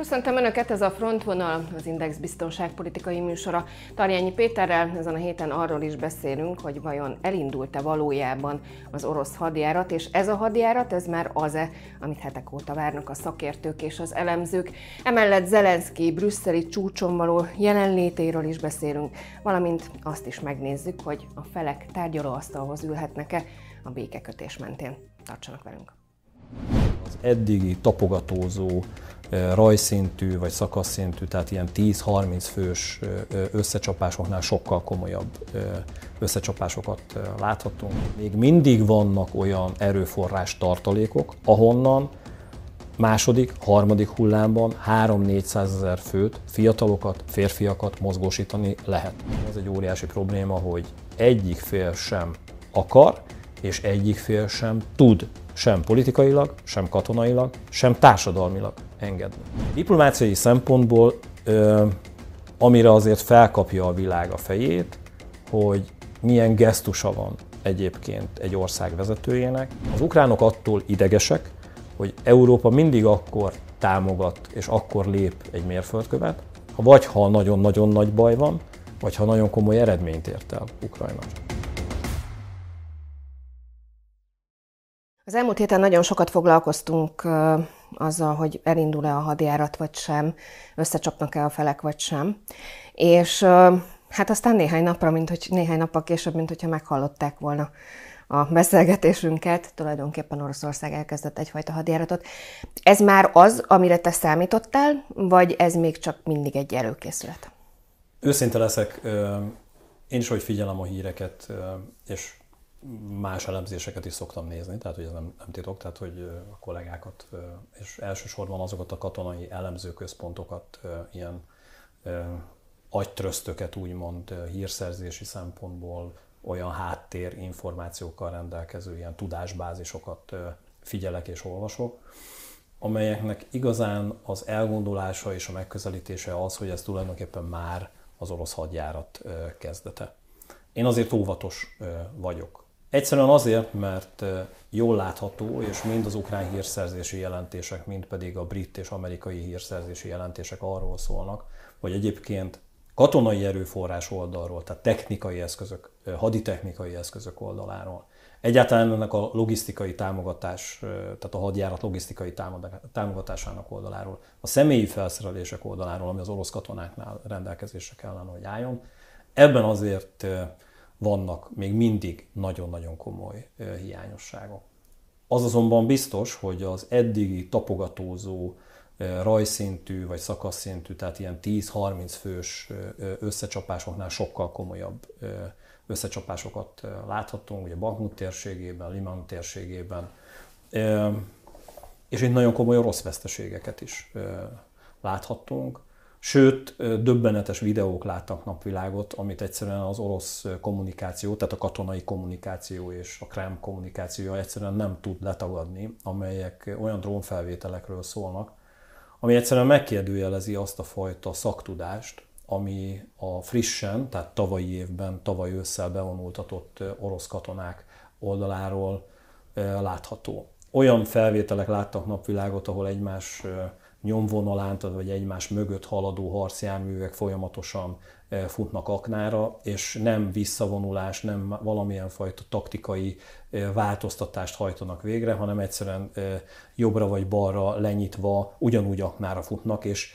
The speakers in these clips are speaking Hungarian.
Köszöntöm Önöket, ez a Frontvonal, az Index biztonságpolitikai műsora. Tarjányi Péterrel ezen a héten arról is beszélünk, hogy vajon elindult-e valójában az orosz hadjárat, és ez a hadjárat, ez már az-e, amit hetek óta várnak a szakértők és az elemzők. Emellett Zelenszky brüsszeli csúcson való jelenlétéről is beszélünk, valamint azt is megnézzük, hogy a felek tárgyalóasztalhoz ülhetnek-e a békekötés mentén. Tartsanak velünk! Az eddigi tapogatózó rajszintű vagy szakaszszintű, tehát ilyen 10-30 fős összecsapásoknál sokkal komolyabb összecsapásokat láthatunk. Még mindig vannak olyan erőforrás tartalékok, ahonnan második, harmadik hullámban 3-400 ezer főt, fiatalokat, férfiakat mozgósítani lehet. Ez egy óriási probléma, hogy egyik fél sem akar, és egyik fél sem tud sem politikailag, sem katonailag, sem társadalmilag engedni. Diplomáciai szempontból, amire azért felkapja a világ a fejét, hogy milyen gesztusa van egyébként egy ország vezetőjének. Az ukránok attól idegesek, hogy Európa mindig akkor támogat és akkor lép egy mérföldkövet, ha vagy ha nagyon-nagyon nagy baj van, vagy ha nagyon komoly eredményt ért el Ukrajna. Az elmúlt héten nagyon sokat foglalkoztunk azzal, hogy elindul-e a hadjárat vagy sem, összecsapnak-e a felek vagy sem. És hát aztán néhány napra, mint hogy néhány nappal később, mint hogyha meghallották volna a beszélgetésünket, tulajdonképpen Oroszország elkezdett egyfajta hadjáratot. Ez már az, amire te számítottál, vagy ez még csak mindig egy előkészület? Őszinte leszek, én is, hogy figyelem a híreket, és más elemzéseket is szoktam nézni, tehát hogy ez nem, nem titok, tehát hogy a kollégákat, és elsősorban azokat a katonai elemzőközpontokat, ilyen agytröztöket úgymond hírszerzési szempontból olyan háttér információkkal rendelkező ilyen tudásbázisokat figyelek és olvasok, amelyeknek igazán az elgondolása és a megközelítése az, hogy ez tulajdonképpen már az orosz hadjárat kezdete. Én azért óvatos vagyok Egyszerűen azért, mert jól látható, és mind az ukrán hírszerzési jelentések, mind pedig a brit és amerikai hírszerzési jelentések arról szólnak, hogy egyébként katonai erőforrás oldalról, tehát technikai eszközök, haditechnikai eszközök oldaláról, egyáltalán ennek a logisztikai támogatás, tehát a hadjárat logisztikai támogatásának oldaláról, a személyi felszerelések oldaláról, ami az orosz katonáknál rendelkezésre kellene, hogy álljon. Ebben azért vannak még mindig nagyon-nagyon komoly hiányosságok. Az azonban biztos, hogy az eddigi tapogatózó rajszintű vagy szakaszszintű, tehát ilyen 10-30 fős összecsapásoknál sokkal komolyabb összecsapásokat láthatunk, ugye Bakhmut térségében, Liman térségében, és itt nagyon komoly orosz veszteségeket is láthattunk. Sőt, döbbenetes videók láttak napvilágot, amit egyszerűen az orosz kommunikáció, tehát a katonai kommunikáció és a Krem kommunikációja egyszerűen nem tud letagadni, amelyek olyan drónfelvételekről szólnak, ami egyszerűen megkérdőjelezi azt a fajta szaktudást, ami a frissen, tehát tavalyi évben, tavaly ősszel bevonultatott orosz katonák oldaláról látható. Olyan felvételek láttak napvilágot, ahol egymás nyomvonalán, vagy egymás mögött haladó harcjárművek folyamatosan e, futnak aknára, és nem visszavonulás, nem valamilyen fajta taktikai e, változtatást hajtanak végre, hanem egyszerűen e, jobbra vagy balra lenyitva ugyanúgy aknára futnak, és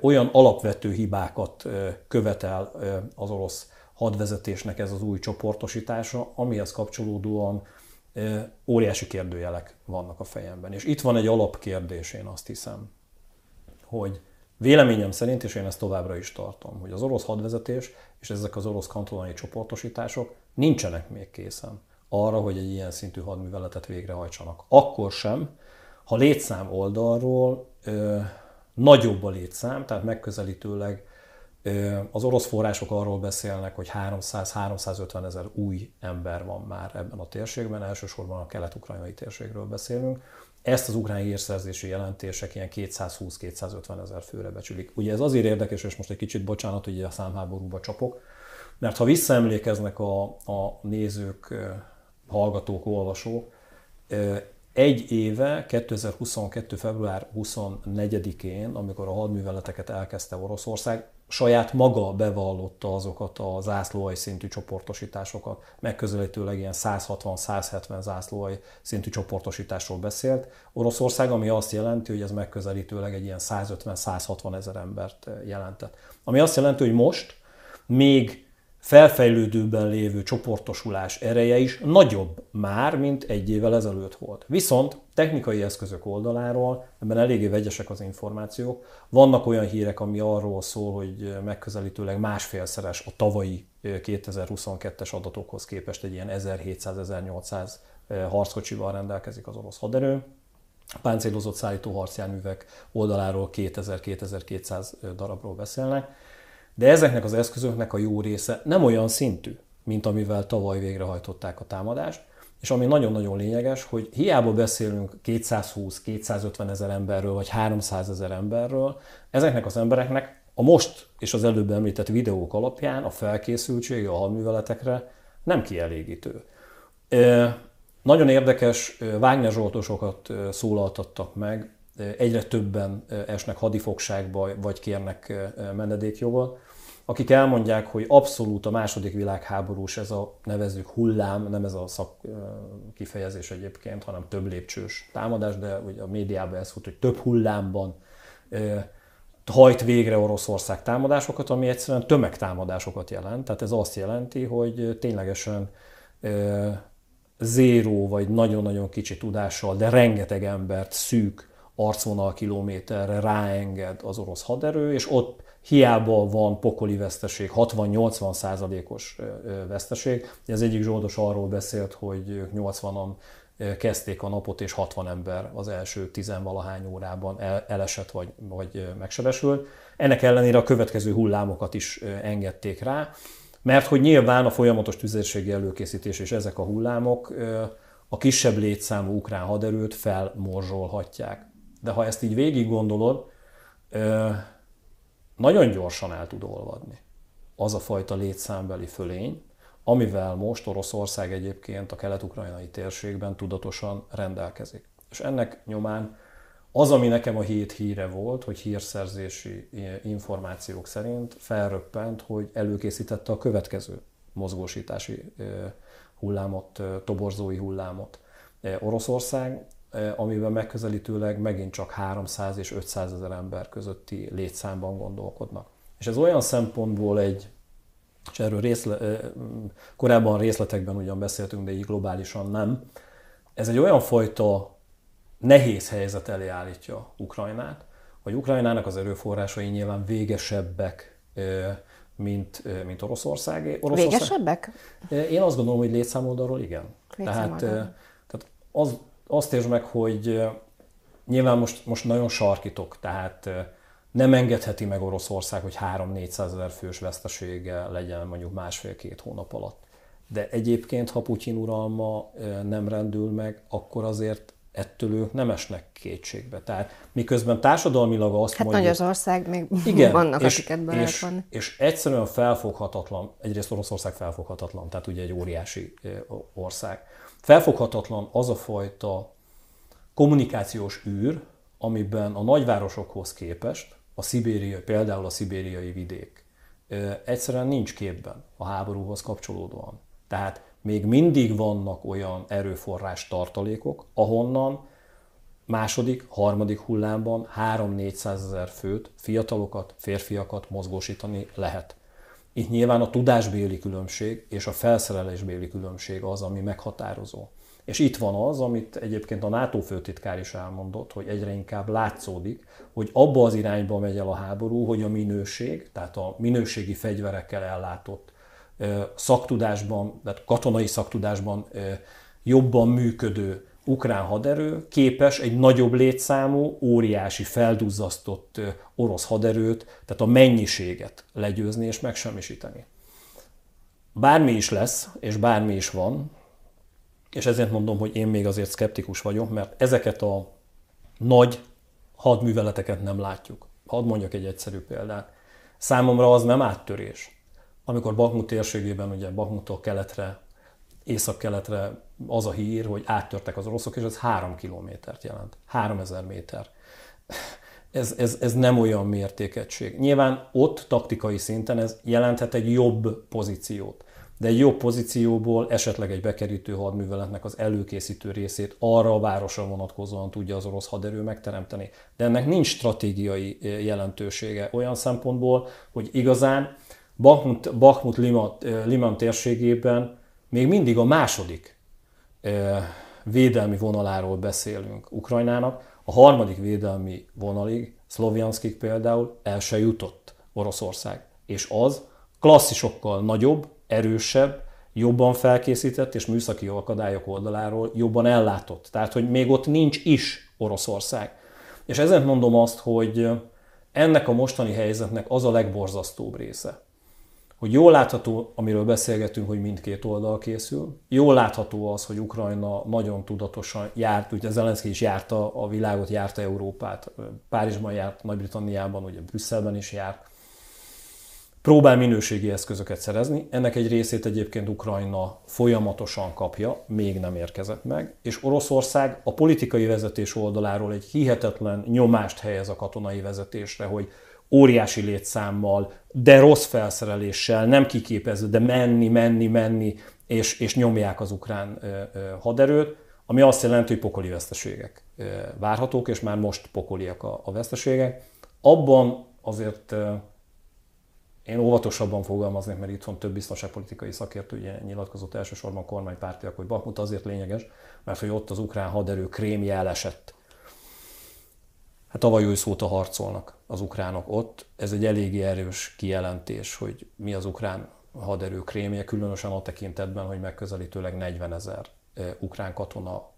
olyan alapvető hibákat követel az orosz hadvezetésnek ez az új csoportosítása, amihez kapcsolódóan óriási kérdőjelek vannak a fejemben. És itt van egy alapkérdés, én azt hiszem hogy véleményem szerint, és én ezt továbbra is tartom, hogy az orosz hadvezetés és ezek az orosz kantonai csoportosítások nincsenek még készen arra, hogy egy ilyen szintű hadműveletet végrehajtsanak. Akkor sem, ha létszám oldalról ö, nagyobb a létszám, tehát megközelítőleg ö, az orosz források arról beszélnek, hogy 300-350 ezer új ember van már ebben a térségben, elsősorban a kelet-ukrajnai térségről beszélünk, ezt az ukrán hírszerzési jelentések ilyen 220-250 ezer főre becsülik. Ugye ez azért érdekes, és most egy kicsit bocsánat, hogy a számháborúba csapok, mert ha visszaemlékeznek a, a nézők, hallgatók, olvasók, egy éve, 2022. február 24-én, amikor a hadműveleteket elkezdte Oroszország, saját maga bevallotta azokat a zászlóai szintű csoportosításokat, megközelítőleg ilyen 160-170 zászlóai szintű csoportosításról beszélt. Oroszország, ami azt jelenti, hogy ez megközelítőleg egy ilyen 150-160 ezer embert jelentett. Ami azt jelenti, hogy most még felfejlődőben lévő csoportosulás ereje is nagyobb már, mint egy évvel ezelőtt volt. Viszont technikai eszközök oldaláról, ebben eléggé vegyesek az információk, vannak olyan hírek, ami arról szól, hogy megközelítőleg másfélszeres a tavalyi 2022-es adatokhoz képest egy ilyen 1700-1800 harckocsival rendelkezik az orosz haderő. A páncélozott szállító harcjárművek oldaláról 2000-2200 darabról beszélnek de ezeknek az eszközöknek a jó része nem olyan szintű, mint amivel tavaly végrehajtották a támadást, és ami nagyon-nagyon lényeges, hogy hiába beszélünk 220-250 ezer emberről, vagy 300 ezer emberről, ezeknek az embereknek a most és az előbb említett videók alapján a felkészültsége a hadműveletekre nem kielégítő. Nagyon érdekes Wagner Zsoltosokat szólaltattak meg, egyre többen esnek hadifogságba, vagy kérnek menedékjogot, akik elmondják, hogy abszolút a második világháborús ez a nevezük hullám, nem ez a szak kifejezés egyébként, hanem több lépcsős támadás, de ugye a médiában ez fut, hogy több hullámban hajt végre Oroszország támadásokat, ami egyszerűen tömegtámadásokat jelent. Tehát ez azt jelenti, hogy ténylegesen zéró vagy nagyon-nagyon kicsi tudással, de rengeteg embert szűk arcvonal kilométerre ráenged az orosz haderő, és ott hiába van pokoli veszteség, 60-80 százalékos veszteség. Ez egyik zsoldos arról beszélt, hogy 80-an kezdték a napot, és 60 ember az első tizenvalahány órában elesett vagy, vagy megsebesült. Ennek ellenére a következő hullámokat is engedték rá, mert hogy nyilván a folyamatos tüzérségi előkészítés és ezek a hullámok a kisebb létszámú ukrán haderőt felmorzsolhatják. De ha ezt így végig gondolod, nagyon gyorsan el tud olvadni az a fajta létszámbeli fölény, amivel most Oroszország egyébként a kelet-ukrajnai térségben tudatosan rendelkezik. És ennek nyomán az, ami nekem a hét híre volt, hogy hírszerzési információk szerint felröppent, hogy előkészítette a következő mozgósítási hullámot, toborzói hullámot Oroszország, amiben megközelítőleg megint csak 300 és 500 ezer ember közötti létszámban gondolkodnak. És ez olyan szempontból egy, és erről részle, korábban részletekben ugyan beszéltünk, de így globálisan nem, ez egy olyan fajta nehéz helyzet elé állítja Ukrajnát, hogy Ukrajnának az erőforrásai nyilván végesebbek, mint, mint Oroszországé. Oroszország. Végesebbek? Én azt gondolom, hogy létszámoldalról igen. Tehát, tehát az, azt értsd meg, hogy nyilván most, most nagyon sarkítok, tehát nem engedheti meg Oroszország, hogy 3-400 ezer fős vesztesége legyen mondjuk másfél-két hónap alatt. De egyébként, ha Putyin uralma nem rendül meg, akkor azért ettől ők nem esnek kétségbe. Tehát miközben társadalmilag azt hát mondjuk... Nagy az ország, még igen, vannak, és, akiket be és, van. És egyszerűen felfoghatatlan, egyrészt Oroszország felfoghatatlan, tehát ugye egy óriási ország. Felfoghatatlan az a fajta kommunikációs űr, amiben a nagyvárosokhoz képest a szibéria, például a szibériai vidék egyszerűen nincs képben a háborúhoz kapcsolódóan. Tehát még mindig vannak olyan erőforrás tartalékok, ahonnan második, harmadik hullámban 3-400 ezer főt, fiatalokat, férfiakat mozgósítani lehet. Itt nyilván a tudásbéli különbség és a felszerelésbéli különbség az, ami meghatározó. És itt van az, amit egyébként a NATO főtitkár is elmondott, hogy egyre inkább látszódik, hogy abba az irányba megy el a háború, hogy a minőség, tehát a minőségi fegyverekkel ellátott szaktudásban, tehát katonai szaktudásban jobban működő ukrán haderő képes egy nagyobb létszámú, óriási, felduzzasztott orosz haderőt, tehát a mennyiséget legyőzni és megsemmisíteni. Bármi is lesz, és bármi is van, és ezért mondom, hogy én még azért szkeptikus vagyok, mert ezeket a nagy hadműveleteket nem látjuk. Hadd mondjak egy egyszerű példát. Számomra az nem áttörés. Amikor Bakmut térségében, ugye Bakmuttól keletre, észak-keletre az a hír, hogy áttörtek az oroszok, és ez három kilométert jelent. Három ezer méter. Ez, ez, ez nem olyan mértékegység. Nyilván ott taktikai szinten ez jelenthet egy jobb pozíciót de egy jobb pozícióból esetleg egy bekerítő hadműveletnek az előkészítő részét arra a városra vonatkozóan tudja az orosz haderő megteremteni. De ennek nincs stratégiai eh, jelentősége olyan szempontból, hogy igazán Bakhmut, Bakhmut Liman, eh, Liman térségében még mindig a második védelmi vonaláról beszélünk Ukrajnának. A harmadik védelmi vonalig, Szlovjanskik például, el se jutott Oroszország. És az klasszisokkal nagyobb, erősebb, jobban felkészített és műszaki akadályok oldaláról jobban ellátott. Tehát, hogy még ott nincs is Oroszország. És ezen mondom azt, hogy ennek a mostani helyzetnek az a legborzasztóbb része, hogy jól látható, amiről beszélgetünk, hogy mindkét oldal készül. Jól látható az, hogy Ukrajna nagyon tudatosan járt, ugye Zelenszky is járta a világot, járta Európát, Párizsban járt, Nagy-Britanniában, ugye Brüsszelben is járt, próbál minőségi eszközöket szerezni. Ennek egy részét egyébként Ukrajna folyamatosan kapja, még nem érkezett meg, és Oroszország a politikai vezetés oldaláról egy hihetetlen nyomást helyez a katonai vezetésre, hogy óriási létszámmal, de rossz felszereléssel, nem kiképező, de menni, menni, menni, és, és nyomják az ukrán haderőt, ami azt jelenti, hogy pokoli veszteségek várhatók, és már most pokoliak a, a veszteségek. Abban azért én óvatosabban fogalmaznék, mert itthon több biztonságpolitikai szakértő ugye nyilatkozott elsősorban kormánypártiak, hogy Bakmut azért lényeges, mert hogy ott az ukrán haderő krémje elesett. Hát tavaly ősz óta harcolnak az ukránok ott. Ez egy eléggé erős kijelentés, hogy mi az ukrán haderő krémje, különösen a tekintetben, hogy megközelítőleg 40 ezer ukrán katona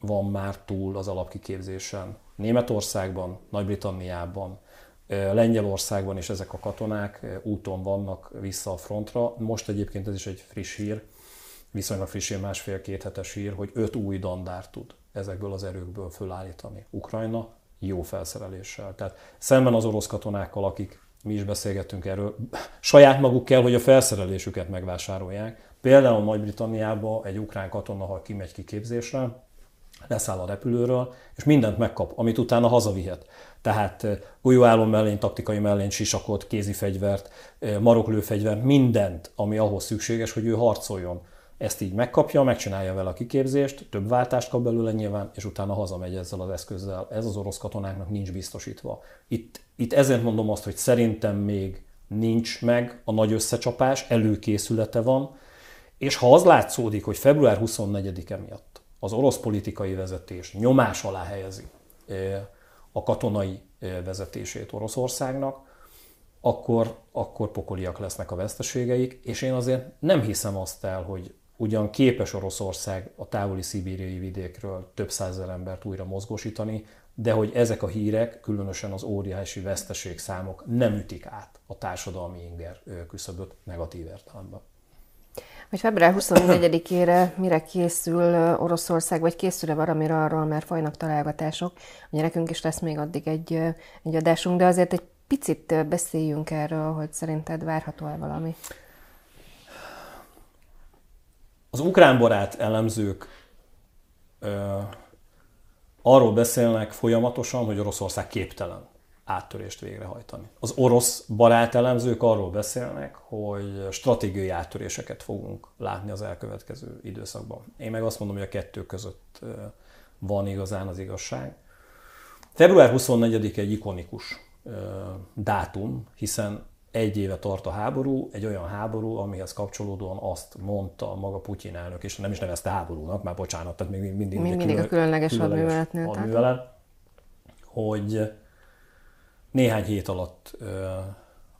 van már túl az alapkiképzésen. Németországban, Nagy-Britanniában, Lengyelországban is ezek a katonák úton vannak vissza a frontra. Most egyébként ez is egy friss hír, viszonylag friss hír, másfél-két hetes hír, hogy öt új dandár tud ezekből az erőkből fölállítani Ukrajna jó felszereléssel. Tehát szemben az orosz katonákkal, akik mi is beszélgettünk erről, saját maguk kell, hogy a felszerelésüket megvásárolják. Például Nagy-Britanniában egy ukrán katona, ha kimegy kiképzésre, leszáll a repülőről, és mindent megkap, amit utána hazavihet. Tehát golyóállom mellény, taktikai mellény, sisakot, kézifegyvert, maroklőfegyvert, mindent, ami ahhoz szükséges, hogy ő harcoljon. Ezt így megkapja, megcsinálja vele a kiképzést, több váltást kap belőle nyilván, és utána hazamegy ezzel az eszközzel. Ez az orosz katonáknak nincs biztosítva. Itt, itt ezért mondom azt, hogy szerintem még nincs meg a nagy összecsapás, előkészülete van, és ha az látszódik, hogy február 24-e miatt az orosz politikai vezetés nyomás alá helyezi a katonai vezetését Oroszországnak, akkor, akkor pokoliak lesznek a veszteségeik, és én azért nem hiszem azt el, hogy ugyan képes Oroszország a távoli szibériai vidékről több százezer embert újra mozgósítani, de hogy ezek a hírek, különösen az óriási veszteségszámok nem ütik át a társadalmi inger küszöböt negatív értelemben hogy február 24-ére mire készül Oroszország, vagy készül-e valamire arról, mert folynak találgatások. Ugye nekünk is lesz még addig egy, egy adásunk, de azért egy picit beszéljünk erről, hogy szerinted várható-e valami? Az ukrán barát elemzők ö, arról beszélnek folyamatosan, hogy Oroszország képtelen áttörést végrehajtani. Az orosz barát elemzők arról beszélnek, hogy stratégiai áttöréseket fogunk látni az elkövetkező időszakban. Én meg azt mondom, hogy a kettő között van igazán az igazság. Február 24 egy ikonikus dátum, hiszen egy éve tart a háború, egy olyan háború, amihez kapcsolódóan azt mondta maga Putyin elnök, és nem is nevezte háborúnak, már bocsánat, tehát még mindig, mindig, mindig a különleges, különleges hadműveletnél. Hadművelet, hogy néhány hét alatt uh,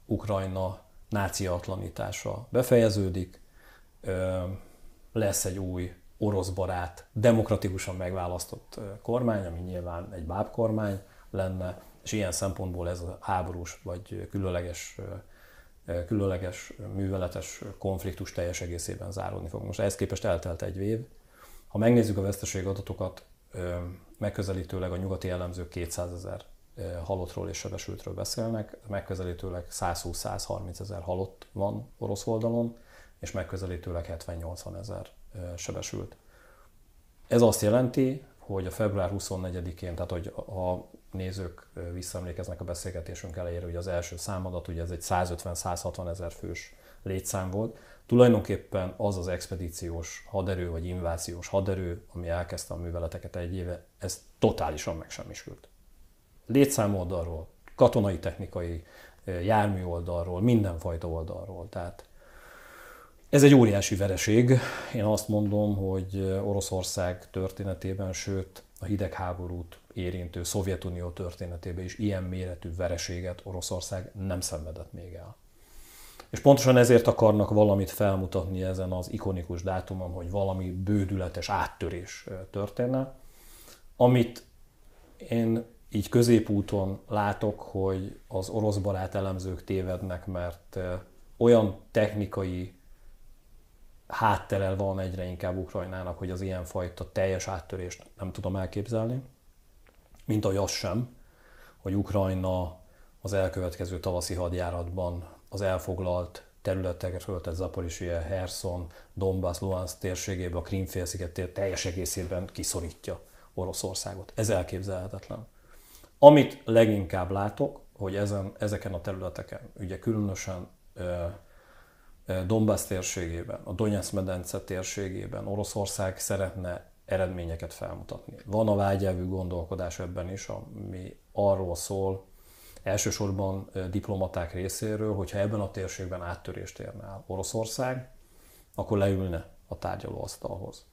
Ukrajna náciatlanítása befejeződik, uh, lesz egy új orosz barát, demokratikusan megválasztott kormány, ami nyilván egy bábkormány lenne, és ilyen szempontból ez a háborús vagy különleges, különleges műveletes konfliktus teljes egészében záródni fog. Most ehhez képest eltelt egy év. Ha megnézzük a veszteség adatokat, megközelítőleg a nyugati elemzők 200 ezer halottról és sebesültről beszélnek, megközelítőleg 120-130 ezer halott van orosz oldalon, és megközelítőleg 70-80 ezer sebesült. Ez azt jelenti, hogy a február 24-én, tehát hogy a nézők visszaemlékeznek a beszélgetésünk elejére, hogy az első számadat, ugye ez egy 150-160 ezer fős létszám volt, tulajdonképpen az az expedíciós haderő, vagy inváziós haderő, ami elkezdte a műveleteket egy éve, ez totálisan megsemmisült. Létszám oldalról, katonai technikai jármű oldalról, mindenfajta oldalról. Tehát ez egy óriási vereség. Én azt mondom, hogy Oroszország történetében, sőt a hidegháborút érintő Szovjetunió történetében is ilyen méretű vereséget Oroszország nem szenvedett még el. És pontosan ezért akarnak valamit felmutatni ezen az ikonikus dátumon, hogy valami bődületes áttörés történne, amit én így középúton látok, hogy az orosz barát elemzők tévednek, mert olyan technikai hátterel van egyre inkább Ukrajnának, hogy az ilyenfajta teljes áttörést nem tudom elképzelni, mint ahogy az sem, hogy Ukrajna az elkövetkező tavaszi hadjáratban az elfoglalt területekről, tehát Zaporizhia, Herson, Donbass, Luhansk térségében, a Krímfélsziget teljes egészében kiszorítja Oroszországot. Ez elképzelhetetlen. Amit leginkább látok, hogy ezen, ezeken a területeken, ugye különösen Donbass térségében, a Donetsz medence térségében Oroszország szeretne eredményeket felmutatni. Van a vágyelvű gondolkodás ebben is, ami arról szól, elsősorban diplomaták részéről, hogyha ebben a térségben áttörést érne el Oroszország, akkor leülne a tárgyalóasztalhoz.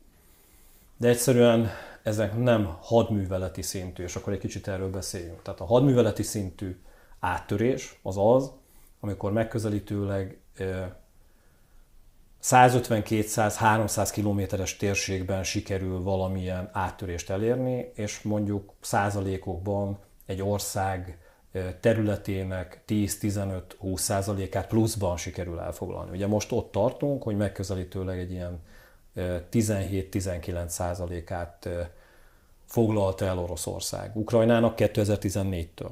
De egyszerűen ezek nem hadműveleti szintű, és akkor egy kicsit erről beszéljünk. Tehát a hadműveleti szintű áttörés az az, amikor megközelítőleg 150-200-300 kilométeres térségben sikerül valamilyen áttörést elérni, és mondjuk százalékokban egy ország területének 10-15-20 százalékát pluszban sikerül elfoglalni. Ugye most ott tartunk, hogy megközelítőleg egy ilyen 17-19 százalékát foglalta el Oroszország. Ukrajnának 2014-től.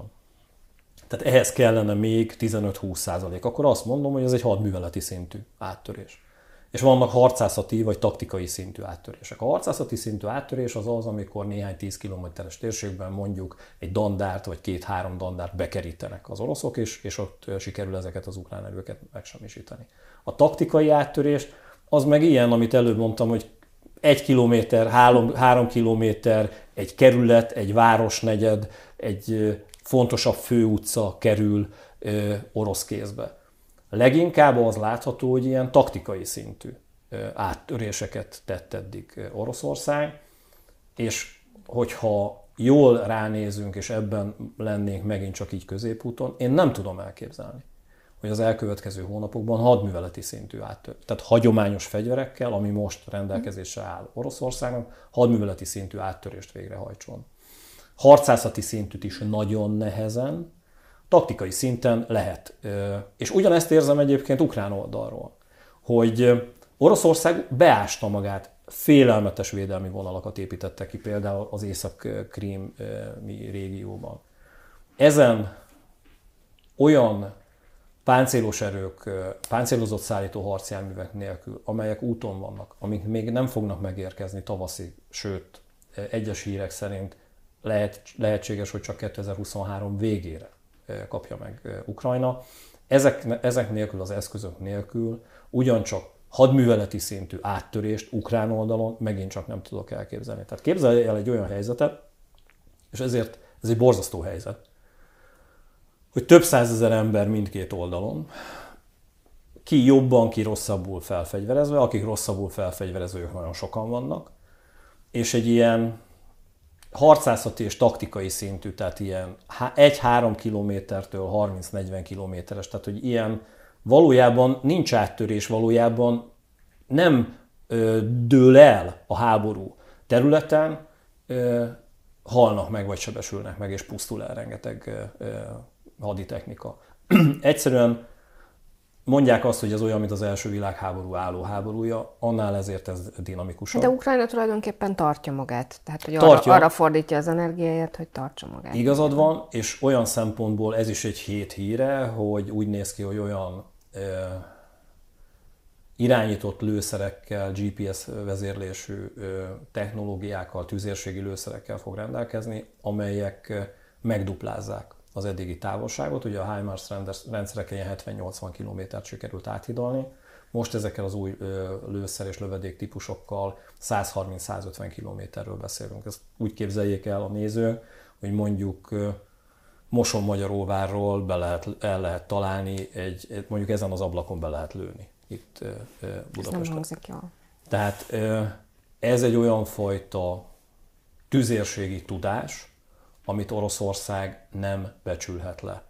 Tehát ehhez kellene még 15-20 százalék. Akkor azt mondom, hogy ez egy hadműveleti szintű áttörés. És vannak harcászati vagy taktikai szintű áttörések. A harcászati szintű áttörés az az, amikor néhány 10 kilométeres térségben mondjuk egy dandárt vagy két-három dandárt bekerítenek az oroszok, és, és ott sikerül ezeket az ukrán erőket megsemmisíteni. A taktikai áttörés az meg ilyen, amit előbb mondtam, hogy egy kilométer, három, három kilométer, egy kerület, egy városnegyed, egy fontosabb főutca kerül orosz kézbe. Leginkább az látható, hogy ilyen taktikai szintű áttöréseket tett eddig Oroszország, és hogyha jól ránézünk, és ebben lennénk megint csak így középúton, én nem tudom elképzelni, hogy az elkövetkező hónapokban hadműveleti szintű áttör. Tehát hagyományos fegyverekkel, ami most rendelkezésre áll Oroszországnak, hadműveleti szintű áttörést végrehajtson. Harcászati szintűt is nagyon nehezen, taktikai szinten lehet. És ugyanezt érzem egyébként ukrán oldalról, hogy Oroszország beásta magát, félelmetes védelmi vonalakat építette ki például az Észak-Krím régióban. Ezen olyan páncélos erők, páncélozott szállító harcjárművek nélkül, amelyek úton vannak, amik még nem fognak megérkezni tavaszig, sőt, egyes hírek szerint lehet, lehetséges, hogy csak 2023 végére kapja meg Ukrajna. Ezek, ezek nélkül, az eszközök nélkül ugyancsak hadműveleti szintű áttörést ukrán oldalon megint csak nem tudok elképzelni. Tehát képzelj el egy olyan helyzetet, és ezért ez egy borzasztó helyzet, hogy több százezer ember mindkét oldalon, ki jobban, ki rosszabbul felfegyverezve, akik rosszabbul felfegyverezve, ők nagyon sokan vannak, és egy ilyen harcászati és taktikai szintű, tehát ilyen 1-3 kilométertől 30-40 kilométeres, tehát hogy ilyen valójában nincs áttörés, valójában nem ö, dől el a háború területen, ö, halnak meg, vagy sebesülnek meg, és pusztul el rengeteg ö, haditechnika. Egyszerűen Mondják azt, hogy ez olyan, mint az első világháború álló háborúja, annál ezért ez dinamikusabb. De Ukrajna tulajdonképpen tartja magát, tehát hogy tartja. Arra, arra fordítja az energiáját, hogy tartsa magát. Igazad van, és olyan szempontból ez is egy hét híre, hogy úgy néz ki, hogy olyan ö, irányított lőszerekkel, GPS vezérlésű technológiákkal, tüzérségi lőszerekkel fog rendelkezni, amelyek megduplázzák az eddigi távolságot. Ugye a HIMARS rendszereken 70-80 kilométert sikerült áthidalni, most ezekkel az új lőszer és lövedék típusokkal 130-150 kilométerről beszélünk. Ezt úgy képzeljék el a néző, hogy mondjuk Moson Magyaróvárról be lehet, el lehet találni, egy, mondjuk ezen az ablakon be lehet lőni itt Budapesten. Ez nem Tehát ez egy olyan fajta tüzérségi tudás, amit Oroszország nem becsülhet le.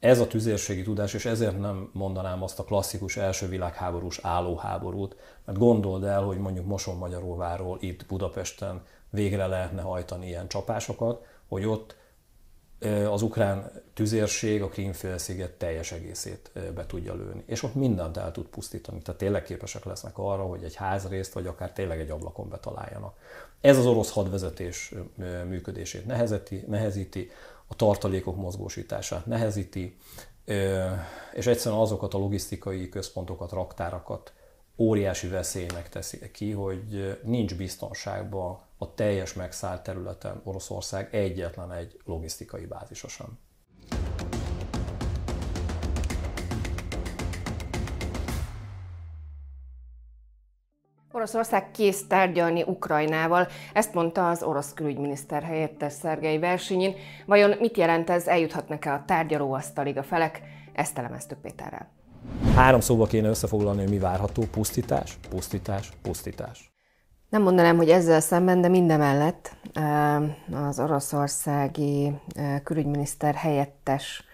Ez a tüzérségi tudás, és ezért nem mondanám azt a klasszikus első világháborús állóháborút, mert gondold el, hogy mondjuk Moson-Magyaróváról itt Budapesten végre lehetne hajtani ilyen csapásokat, hogy ott az ukrán tüzérség a Krímfélsziget teljes egészét be tudja lőni. És ott mindent el tud pusztítani. Tehát tényleg képesek lesznek arra, hogy egy házrészt, vagy akár tényleg egy ablakon betaláljanak. Ez az orosz hadvezetés működését nehezíti, nehezíti a tartalékok mozgósítását nehezíti, és egyszerűen azokat a logisztikai központokat, raktárakat óriási veszélynek teszi ki, hogy nincs biztonságban a teljes megszállt területen Oroszország egyetlen egy logisztikai bázisa sem. Oroszország kész tárgyalni Ukrajnával, ezt mondta az orosz külügyminiszter helyettes Szergei Versinyin. Vajon mit jelent ez, eljuthatnak-e a tárgyalóasztalig a felek? Ezt elemeztük Péterrel. Három szóba kéne összefoglalni, hogy mi várható. Pusztítás, pusztítás, pusztítás. Nem mondanám, hogy ezzel szemben, de mindemellett az oroszországi külügyminiszter helyettes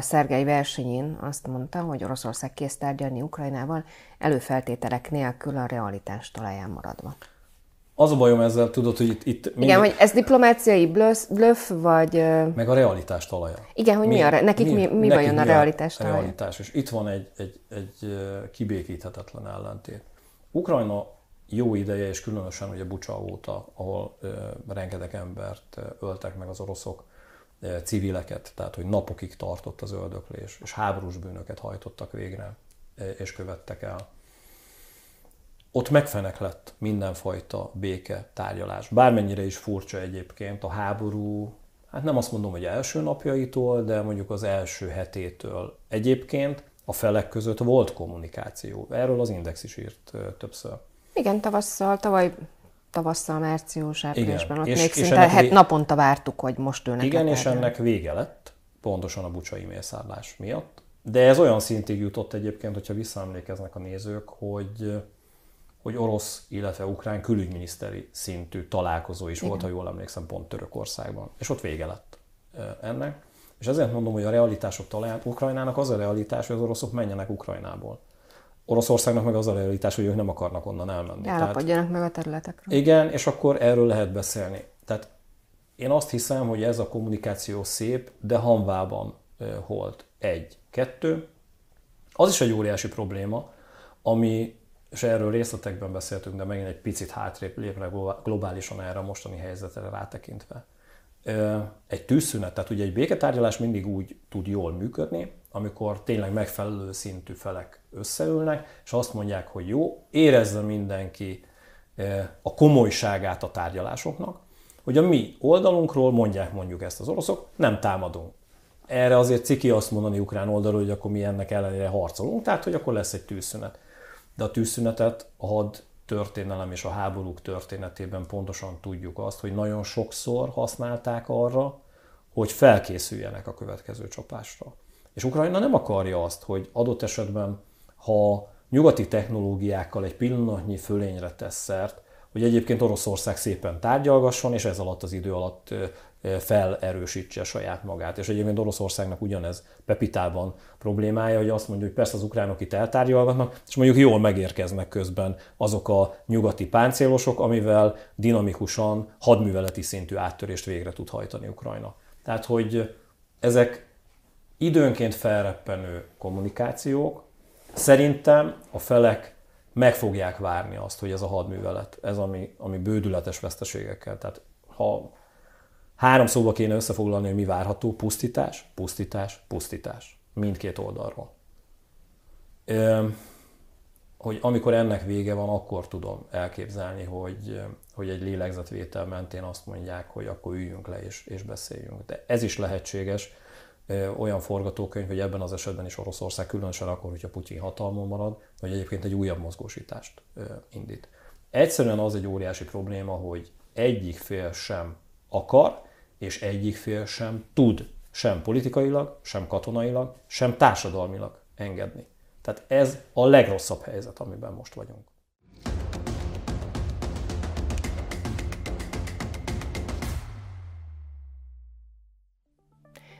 Szergei versenyén azt mondta, hogy Oroszország kész tárgyalni Ukrajnával előfeltételek nélkül a realitás talaján maradva. Az a bajom ezzel, tudod, hogy itt... itt mindig... Igen, hogy ez diplomáciai bluff, vagy... Meg a realitás talaja. Igen, hogy mi, mi a, nekik mi, mi, mi vajon a realitás talaja? Realitás, és itt van egy, egy, egy kibékíthetetlen ellentét. Ukrajna jó ideje, és különösen ugye Bucsa óta, ahol rengeteg embert öltek meg az oroszok, civileket, tehát hogy napokig tartott az öldöklés, és háborús bűnöket hajtottak végre, és követtek el. Ott megfenek lett mindenfajta béke tárgyalás. Bármennyire is furcsa egyébként a háború, hát nem azt mondom, hogy első napjaitól, de mondjuk az első hetétől. Egyébként a felek között volt kommunikáció. Erről az Index is írt többször. Igen, tavasszal, tavaly tavasszal, március, áprilisban. Ott és, még és szinte ennek vé... naponta vártuk, hogy most ülnek. Igen, és ennek vége lett, pontosan a bucsai mészárlás miatt. De ez olyan szintig jutott egyébként, hogyha visszaemlékeznek a nézők, hogy hogy orosz, illetve ukrán külügyminiszteri szintű találkozó is Igen. volt, ha jól emlékszem, pont Törökországban. És ott vége lett ennek. És ezért mondom, hogy a realitások talán Ukrajnának az a realitás, hogy az oroszok menjenek Ukrajnából. Oroszországnak meg az a realitás, hogy ők nem akarnak onnan elmenni. Állapodjanak meg a területekről. Igen, és akkor erről lehet beszélni. Tehát én azt hiszem, hogy ez a kommunikáció szép, de hanvában holt. Egy. Kettő. Az is egy óriási probléma, ami, és erről részletekben beszéltünk, de megint egy picit hátrébb lépve globálisan erre a mostani helyzetre rátekintve. Egy tűzszünet, tehát ugye egy béketárgyalás mindig úgy tud jól működni, amikor tényleg megfelelő szintű felek összeülnek, és azt mondják, hogy jó, érezze mindenki eh, a komolyságát a tárgyalásoknak, hogy a mi oldalunkról mondják mondjuk ezt az oroszok, nem támadunk. Erre azért ciki azt mondani ukrán oldalról, hogy akkor mi ennek ellenére harcolunk, tehát hogy akkor lesz egy tűzszünet. De a tűzszünetet a had történelem és a háborúk történetében pontosan tudjuk azt, hogy nagyon sokszor használták arra, hogy felkészüljenek a következő csapásra. És Ukrajna nem akarja azt, hogy adott esetben, ha nyugati technológiákkal egy pillanatnyi fölényre tesz szert, hogy egyébként Oroszország szépen tárgyalgasson, és ez alatt az idő alatt felerősítse saját magát. És egyébként Oroszországnak ugyanez Pepitában problémája, hogy azt mondja, hogy persze az ukránok itt eltárgyalgatnak, és mondjuk jól megérkeznek közben azok a nyugati páncélosok, amivel dinamikusan hadműveleti szintű áttörést végre tud hajtani Ukrajna. Tehát, hogy ezek időnként felreppenő kommunikációk. Szerintem a felek meg fogják várni azt, hogy ez a hadművelet, ez ami, ami bődületes veszteségekkel. Tehát ha három szóba kéne összefoglalni, hogy mi várható, pusztítás, pusztítás, pusztítás. Mindkét oldalról. hogy amikor ennek vége van, akkor tudom elképzelni, hogy, hogy egy lélegzetvétel mentén azt mondják, hogy akkor üljünk le és, és beszéljünk. De ez is lehetséges, olyan forgatókönyv, hogy ebben az esetben is Oroszország, különösen akkor, hogyha Putyin hatalmon marad, hogy egyébként egy újabb mozgósítást indít. Egyszerűen az egy óriási probléma, hogy egyik fél sem akar, és egyik fél sem tud sem politikailag, sem katonailag, sem társadalmilag engedni. Tehát ez a legrosszabb helyzet, amiben most vagyunk.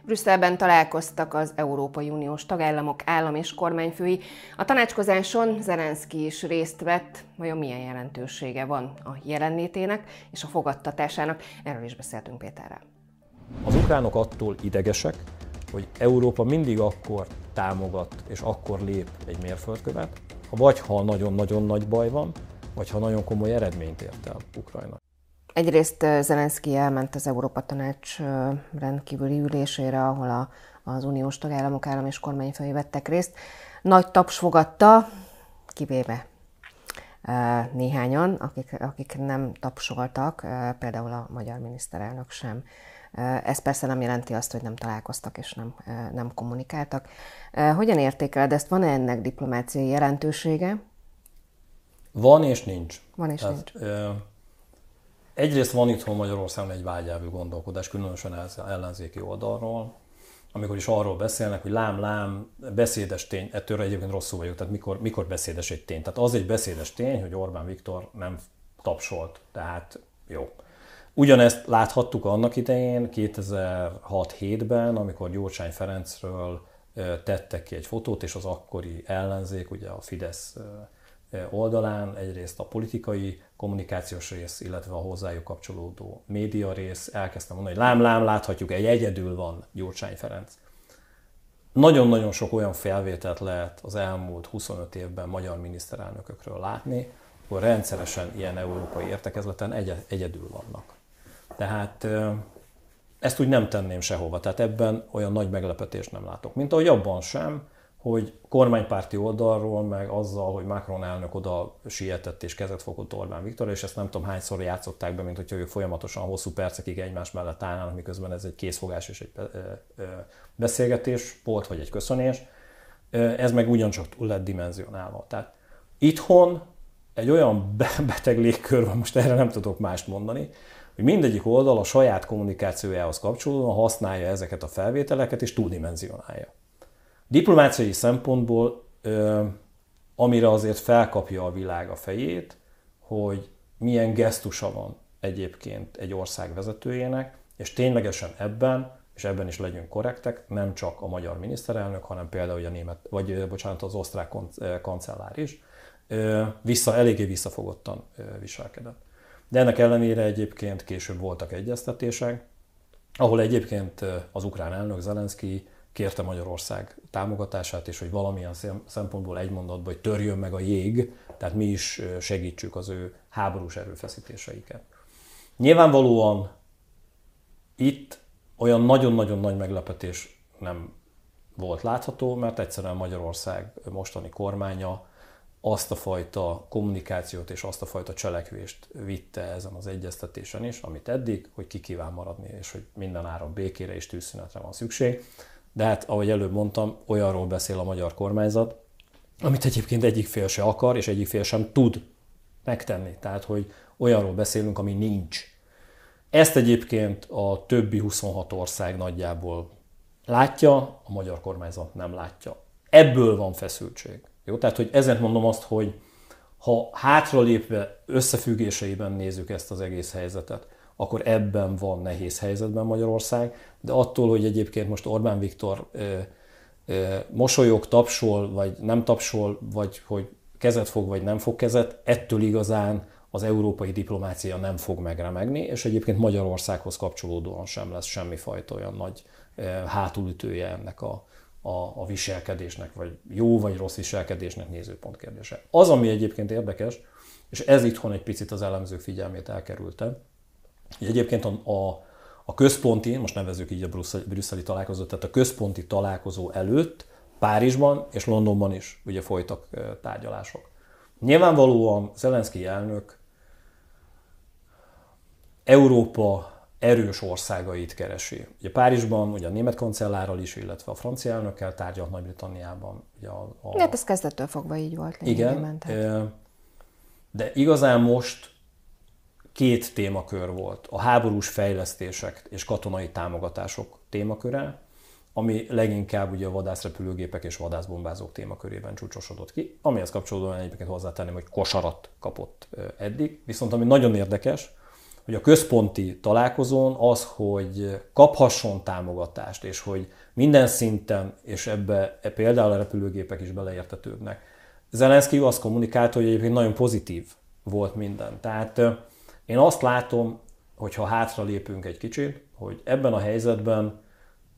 Brüsszelben találkoztak az Európai Uniós tagállamok állam és kormányfői. A tanácskozáson Zelenszky is részt vett. Vajon milyen jelentősége van a jelenlétének és a fogadtatásának? Erről is beszéltünk Péterrel. Az ukránok attól idegesek, hogy Európa mindig akkor támogat és akkor lép egy mérföldkövet, vagy ha nagyon-nagyon nagy baj van, vagy ha nagyon komoly eredményt ért el Ukrajna. Egyrészt Zelenszky elment az Európa Tanács rendkívüli ülésére, ahol a, az uniós tagállamok állam és kormányfői vettek részt. Nagy taps fogadta, kivéve néhányan, akik, akik nem tapsoltak, például a magyar miniszterelnök sem. Ez persze nem jelenti azt, hogy nem találkoztak és nem, nem kommunikáltak. Hogyan értékeled ezt? Van-e ennek diplomáciai jelentősége? Van és nincs. Van és Tehát, nincs. Ö, egyrészt van itthon Magyarországon egy vágyelvű gondolkodás, különösen ellenzéki oldalról, amikor is arról beszélnek, hogy lám-lám, beszédes tény, ettől egyébként rosszul vagyok, tehát mikor, mikor beszédes egy tény. Tehát az egy beszédes tény, hogy Orbán Viktor nem tapsolt, tehát jó. Ugyanezt láthattuk annak idején, 2006-7-ben, amikor Gyurcsány Ferencről tettek ki egy fotót, és az akkori ellenzék, ugye a Fidesz oldalán egyrészt a politikai kommunikációs rész, illetve a hozzájuk kapcsolódó média rész elkezdtem mondani, hogy lám-lám, láthatjuk, egy egyedül van Gyurcsány Ferenc. Nagyon-nagyon sok olyan felvételt lehet az elmúlt 25 évben magyar miniszterelnökökről látni, hogy rendszeresen ilyen európai értekezleten egy- egyedül vannak. Tehát ezt úgy nem tenném sehova, tehát ebben olyan nagy meglepetést nem látok. Mint ahogy abban sem, hogy kormánypárti oldalról, meg azzal, hogy Macron elnök oda sietett és kezet fogott Orbán Viktor, és ezt nem tudom hányszor játszották be, mint hogyha ők folyamatosan hosszú percekig egymás mellett állnának, miközben ez egy készfogás és egy beszélgetés volt, vagy egy köszönés. Ez meg ugyancsak túl lett dimenzionálva. Tehát itthon egy olyan beteg légkör van, most erre nem tudok mást mondani, hogy mindegyik oldal a saját kommunikációjához kapcsolódóan használja ezeket a felvételeket és túldimenzionálja. Diplomáciai szempontból, amire azért felkapja a világ a fejét, hogy milyen gesztusa van egyébként egy ország vezetőjének, és ténylegesen ebben, és ebben is legyünk korrektek, nem csak a magyar miniszterelnök, hanem például a német, vagy bocsánat, az osztrák kancellár is, vissza, eléggé visszafogottan viselkedett. De ennek ellenére egyébként később voltak egyeztetések, ahol egyébként az ukrán elnök Zelenszky kérte Magyarország támogatását, és hogy valamilyen szempontból egy mondatban, hogy törjön meg a jég, tehát mi is segítsük az ő háborús erőfeszítéseiket. Nyilvánvalóan itt olyan nagyon-nagyon nagy meglepetés nem volt látható, mert egyszerűen Magyarország mostani kormánya azt a fajta kommunikációt és azt a fajta cselekvést vitte ezen az egyeztetésen is, amit eddig, hogy ki kíván maradni, és hogy minden áron békére és tűzszünetre van szükség. De hát, ahogy előbb mondtam, olyanról beszél a magyar kormányzat, amit egyébként egyik fél se akar, és egyik fél sem tud megtenni. Tehát, hogy olyanról beszélünk, ami nincs. Ezt egyébként a többi 26 ország nagyjából látja, a magyar kormányzat nem látja. Ebből van feszültség. Jó? Tehát, hogy ezért mondom azt, hogy ha hátralépve összefüggéseiben nézzük ezt az egész helyzetet, akkor ebben van nehéz helyzetben Magyarország, de attól, hogy egyébként most Orbán Viktor ö, ö, mosolyog, tapsol, vagy nem tapsol, vagy hogy kezet fog, vagy nem fog kezet, ettől igazán az európai diplomácia nem fog megremegni, és egyébként Magyarországhoz kapcsolódóan sem lesz semmifajta olyan nagy hátulütője ennek a, a, a viselkedésnek, vagy jó vagy rossz viselkedésnek nézőpont kérdése. Az, ami egyébként érdekes, és ez itthon egy picit az elemzők figyelmét elkerülte, hogy egyébként a, a, a központi, most nevezzük így a brüsszeli, brüsszeli találkozót, tehát a központi találkozó előtt Párizsban és Londonban is ugye folytak tárgyalások. Nyilvánvalóan Zelenszky elnök Európa erős országait keresi. Ugye Párizsban ugye a német kancellárral is, illetve a francia elnökkel tárgyalt Nagy-Britanniában. Ugye a, a... Hát ez kezdettől fogva így volt. Igen, de igazán most két témakör volt. A háborús fejlesztések és katonai támogatások témaköre, ami leginkább ugye a vadászrepülőgépek és vadászbombázók témakörében csúcsosodott ki, amihez kapcsolódóan egyébként hozzátenném, hogy kosarat kapott eddig. Viszont ami nagyon érdekes, hogy a központi találkozón az, hogy kaphasson támogatást, és hogy minden szinten, és ebbe e például a repülőgépek is beleértetődnek. Zelenszky azt kommunikálta, hogy egyébként nagyon pozitív volt minden. Tehát én azt látom, hogy ha hátra lépünk egy kicsit, hogy ebben a helyzetben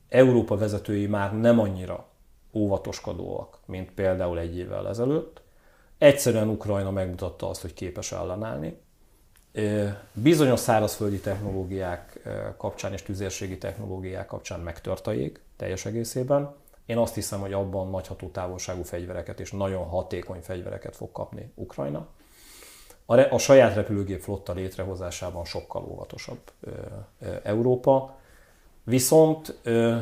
Európa vezetői már nem annyira óvatoskodóak, mint például egy évvel ezelőtt. Egyszerűen Ukrajna megmutatta azt, hogy képes ellenállni. Bizonyos szárazföldi technológiák kapcsán és tüzérségi technológiák kapcsán megtört a jég teljes egészében. Én azt hiszem, hogy abban nagy hatótávolságú fegyvereket és nagyon hatékony fegyvereket fog kapni Ukrajna. A, a saját repülőgép flotta létrehozásában sokkal óvatosabb ö, ö, Európa, viszont ö,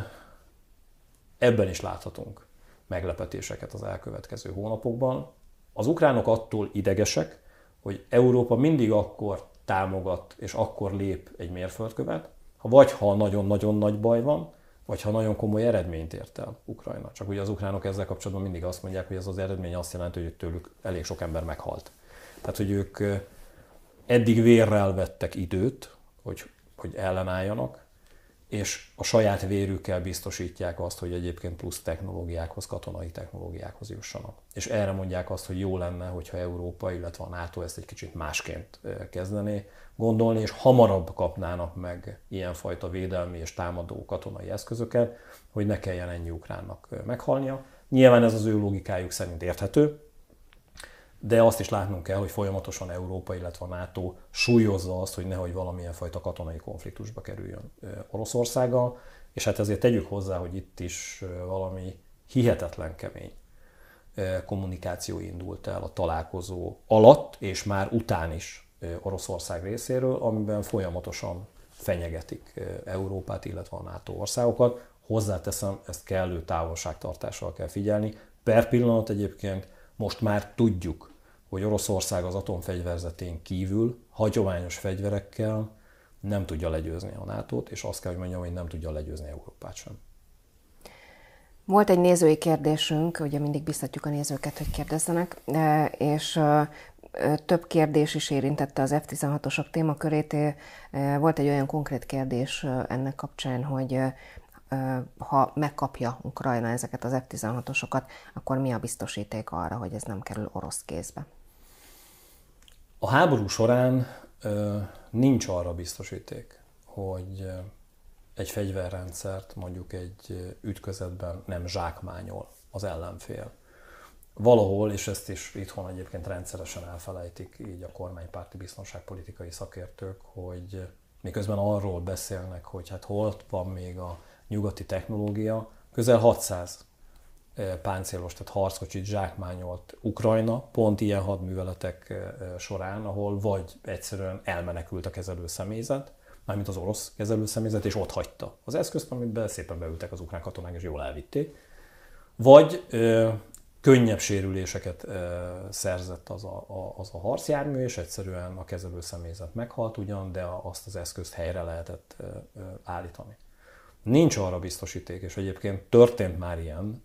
ebben is láthatunk meglepetéseket az elkövetkező hónapokban. Az ukránok attól idegesek, hogy Európa mindig akkor támogat és akkor lép egy mérföldkövet, ha vagy ha nagyon-nagyon nagy baj van, vagy ha nagyon komoly eredményt ért el Ukrajna. Csak ugye az ukránok ezzel kapcsolatban mindig azt mondják, hogy ez az eredmény azt jelenti, hogy tőlük elég sok ember meghalt. Tehát, hogy ők eddig vérrel vettek időt, hogy, hogy ellenálljanak, és a saját vérükkel biztosítják azt, hogy egyébként plusz technológiákhoz, katonai technológiákhoz jussanak. És erre mondják azt, hogy jó lenne, hogyha Európa, illetve a NATO ezt egy kicsit másként kezdené gondolni, és hamarabb kapnának meg ilyenfajta védelmi és támadó katonai eszközöket, hogy ne kelljen ennyi ukránnak meghalnia. Nyilván ez az ő logikájuk szerint érthető, de azt is látnunk kell, hogy folyamatosan Európa, illetve a NATO súlyozza azt, hogy nehogy valamilyen fajta katonai konfliktusba kerüljön Oroszországgal, és hát ezért tegyük hozzá, hogy itt is valami hihetetlen kemény kommunikáció indult el a találkozó alatt, és már után is Oroszország részéről, amiben folyamatosan fenyegetik Európát, illetve a NATO országokat. Hozzáteszem, ezt kellő távolságtartással kell figyelni. Per pillanat egyébként most már tudjuk, hogy Oroszország az atomfegyverzetén kívül hagyományos fegyverekkel nem tudja legyőzni a nato és azt kell, hogy mondjam, hogy nem tudja legyőzni Európát sem. Volt egy nézői kérdésünk, ugye mindig biztatjuk a nézőket, hogy kérdezzenek, e, és több kérdés is érintette az F-16-osok témakörét. E, volt egy olyan konkrét kérdés ennek kapcsán, hogy ha megkapja Ukrajna ezeket az F-16-osokat, akkor mi a biztosíték arra, hogy ez nem kerül orosz kézbe? A háború során nincs arra biztosíték, hogy egy fegyverrendszert mondjuk egy ütközetben nem zsákmányol az ellenfél. Valahol, és ezt is itthon egyébként rendszeresen elfelejtik így a kormánypárti biztonságpolitikai szakértők, hogy miközben arról beszélnek, hogy hát hol van még a nyugati technológia, közel 600 páncélos, tehát harckocsit zsákmányolt Ukrajna, pont ilyen hadműveletek során, ahol vagy egyszerűen elmenekült a kezelő személyzet, mármint az orosz kezelő személyzet, és ott hagyta az eszközt, amiben szépen beültek az ukrán katonák, és jól elvitték. Vagy ö, könnyebb sérüléseket ö, szerzett az a, a, az a harcjármű, és egyszerűen a kezelő személyzet meghalt ugyan, de azt az eszközt helyre lehetett ö, ö, állítani. Nincs arra biztosíték, és egyébként történt már ilyen,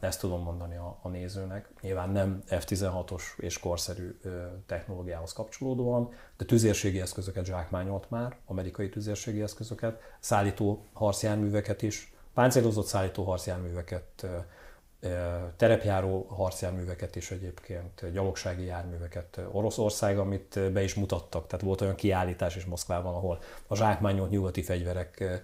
ezt tudom mondani a, a nézőnek, nyilván nem F-16-os és korszerű technológiához kapcsolódóan, de tüzérségi eszközöket zsákmányolt már, amerikai tüzérségi eszközöket, szállító harcjárműveket is, páncélozott szállító harcjárműveket, terepjáró harcjárműveket is egyébként, gyalogsági járműveket Oroszország, amit be is mutattak. Tehát volt olyan kiállítás is Moszkvában, ahol a zsákmányolt nyugati fegyverek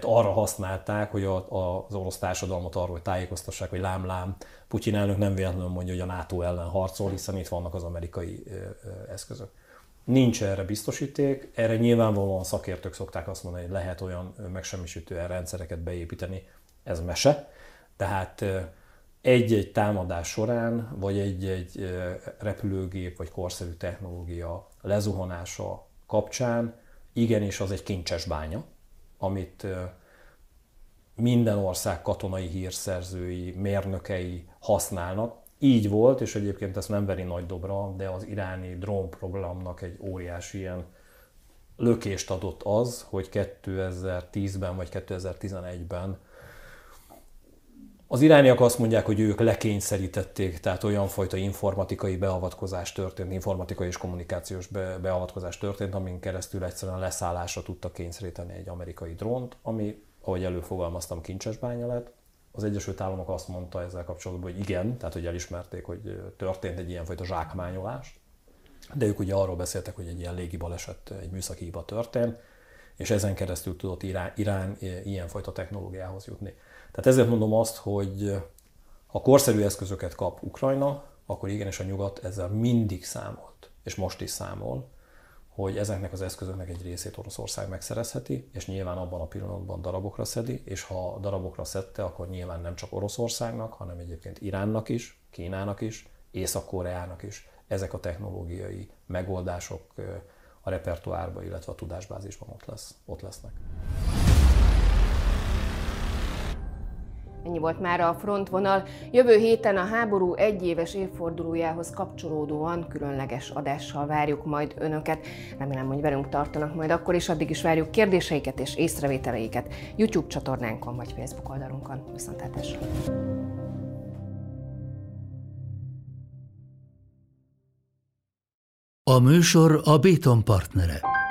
arra használták, hogy a, a, az orosz társadalmat arról tájékoztassák, hogy lám-lám, Putyin elnök nem véletlenül mondja, hogy a NATO ellen harcol, hiszen itt vannak az amerikai ö, ö, eszközök. Nincs erre biztosíték, erre nyilvánvalóan szakértők szokták azt mondani, hogy lehet olyan megsemmisítő rendszereket beépíteni, ez mese. Tehát egy-egy támadás során, vagy egy-egy repülőgép, vagy korszerű technológia lezuhanása kapcsán igenis az egy kincses bánya, amit minden ország katonai hírszerzői, mérnökei használnak. Így volt, és egyébként ezt nem veri nagy dobra, de az iráni drónprogramnak egy óriási ilyen lökést adott az, hogy 2010-ben vagy 2011-ben az irániak azt mondják, hogy ők lekényszerítették, tehát olyan fajta informatikai beavatkozás történt, informatikai és kommunikációs be, beavatkozás történt, amin keresztül egyszerűen leszállásra tudtak kényszeríteni egy amerikai drónt, ami, ahogy előfogalmaztam, kincses bánya lett. Az Egyesült Államok azt mondta ezzel kapcsolatban, hogy igen, tehát hogy elismerték, hogy történt egy ilyenfajta zsákmányolás, de ők ugye arról beszéltek, hogy egy ilyen légi baleset, egy műszaki hiba történt, és ezen keresztül tudott Irán, Irán ilyenfajta technológiához jutni. Tehát ezért mondom azt, hogy ha korszerű eszközöket kap Ukrajna, akkor igenis a nyugat ezzel mindig számolt, és most is számol, hogy ezeknek az eszközöknek egy részét Oroszország megszerezheti, és nyilván abban a pillanatban darabokra szedi, és ha darabokra szedte, akkor nyilván nem csak Oroszországnak, hanem egyébként Iránnak is, Kínának is, Észak-Koreának is ezek a technológiai megoldások a repertoárba, illetve a tudásbázisban ott, lesz, ott lesznek. Ennyi volt már a frontvonal. Jövő héten a háború egyéves évfordulójához kapcsolódóan különleges adással várjuk majd Önöket. Remélem, hogy velünk tartanak majd akkor is, addig is várjuk kérdéseiket és észrevételeiket YouTube csatornánkon vagy Facebook oldalunkon. Viszontlátásra! A műsor a Béton partnere.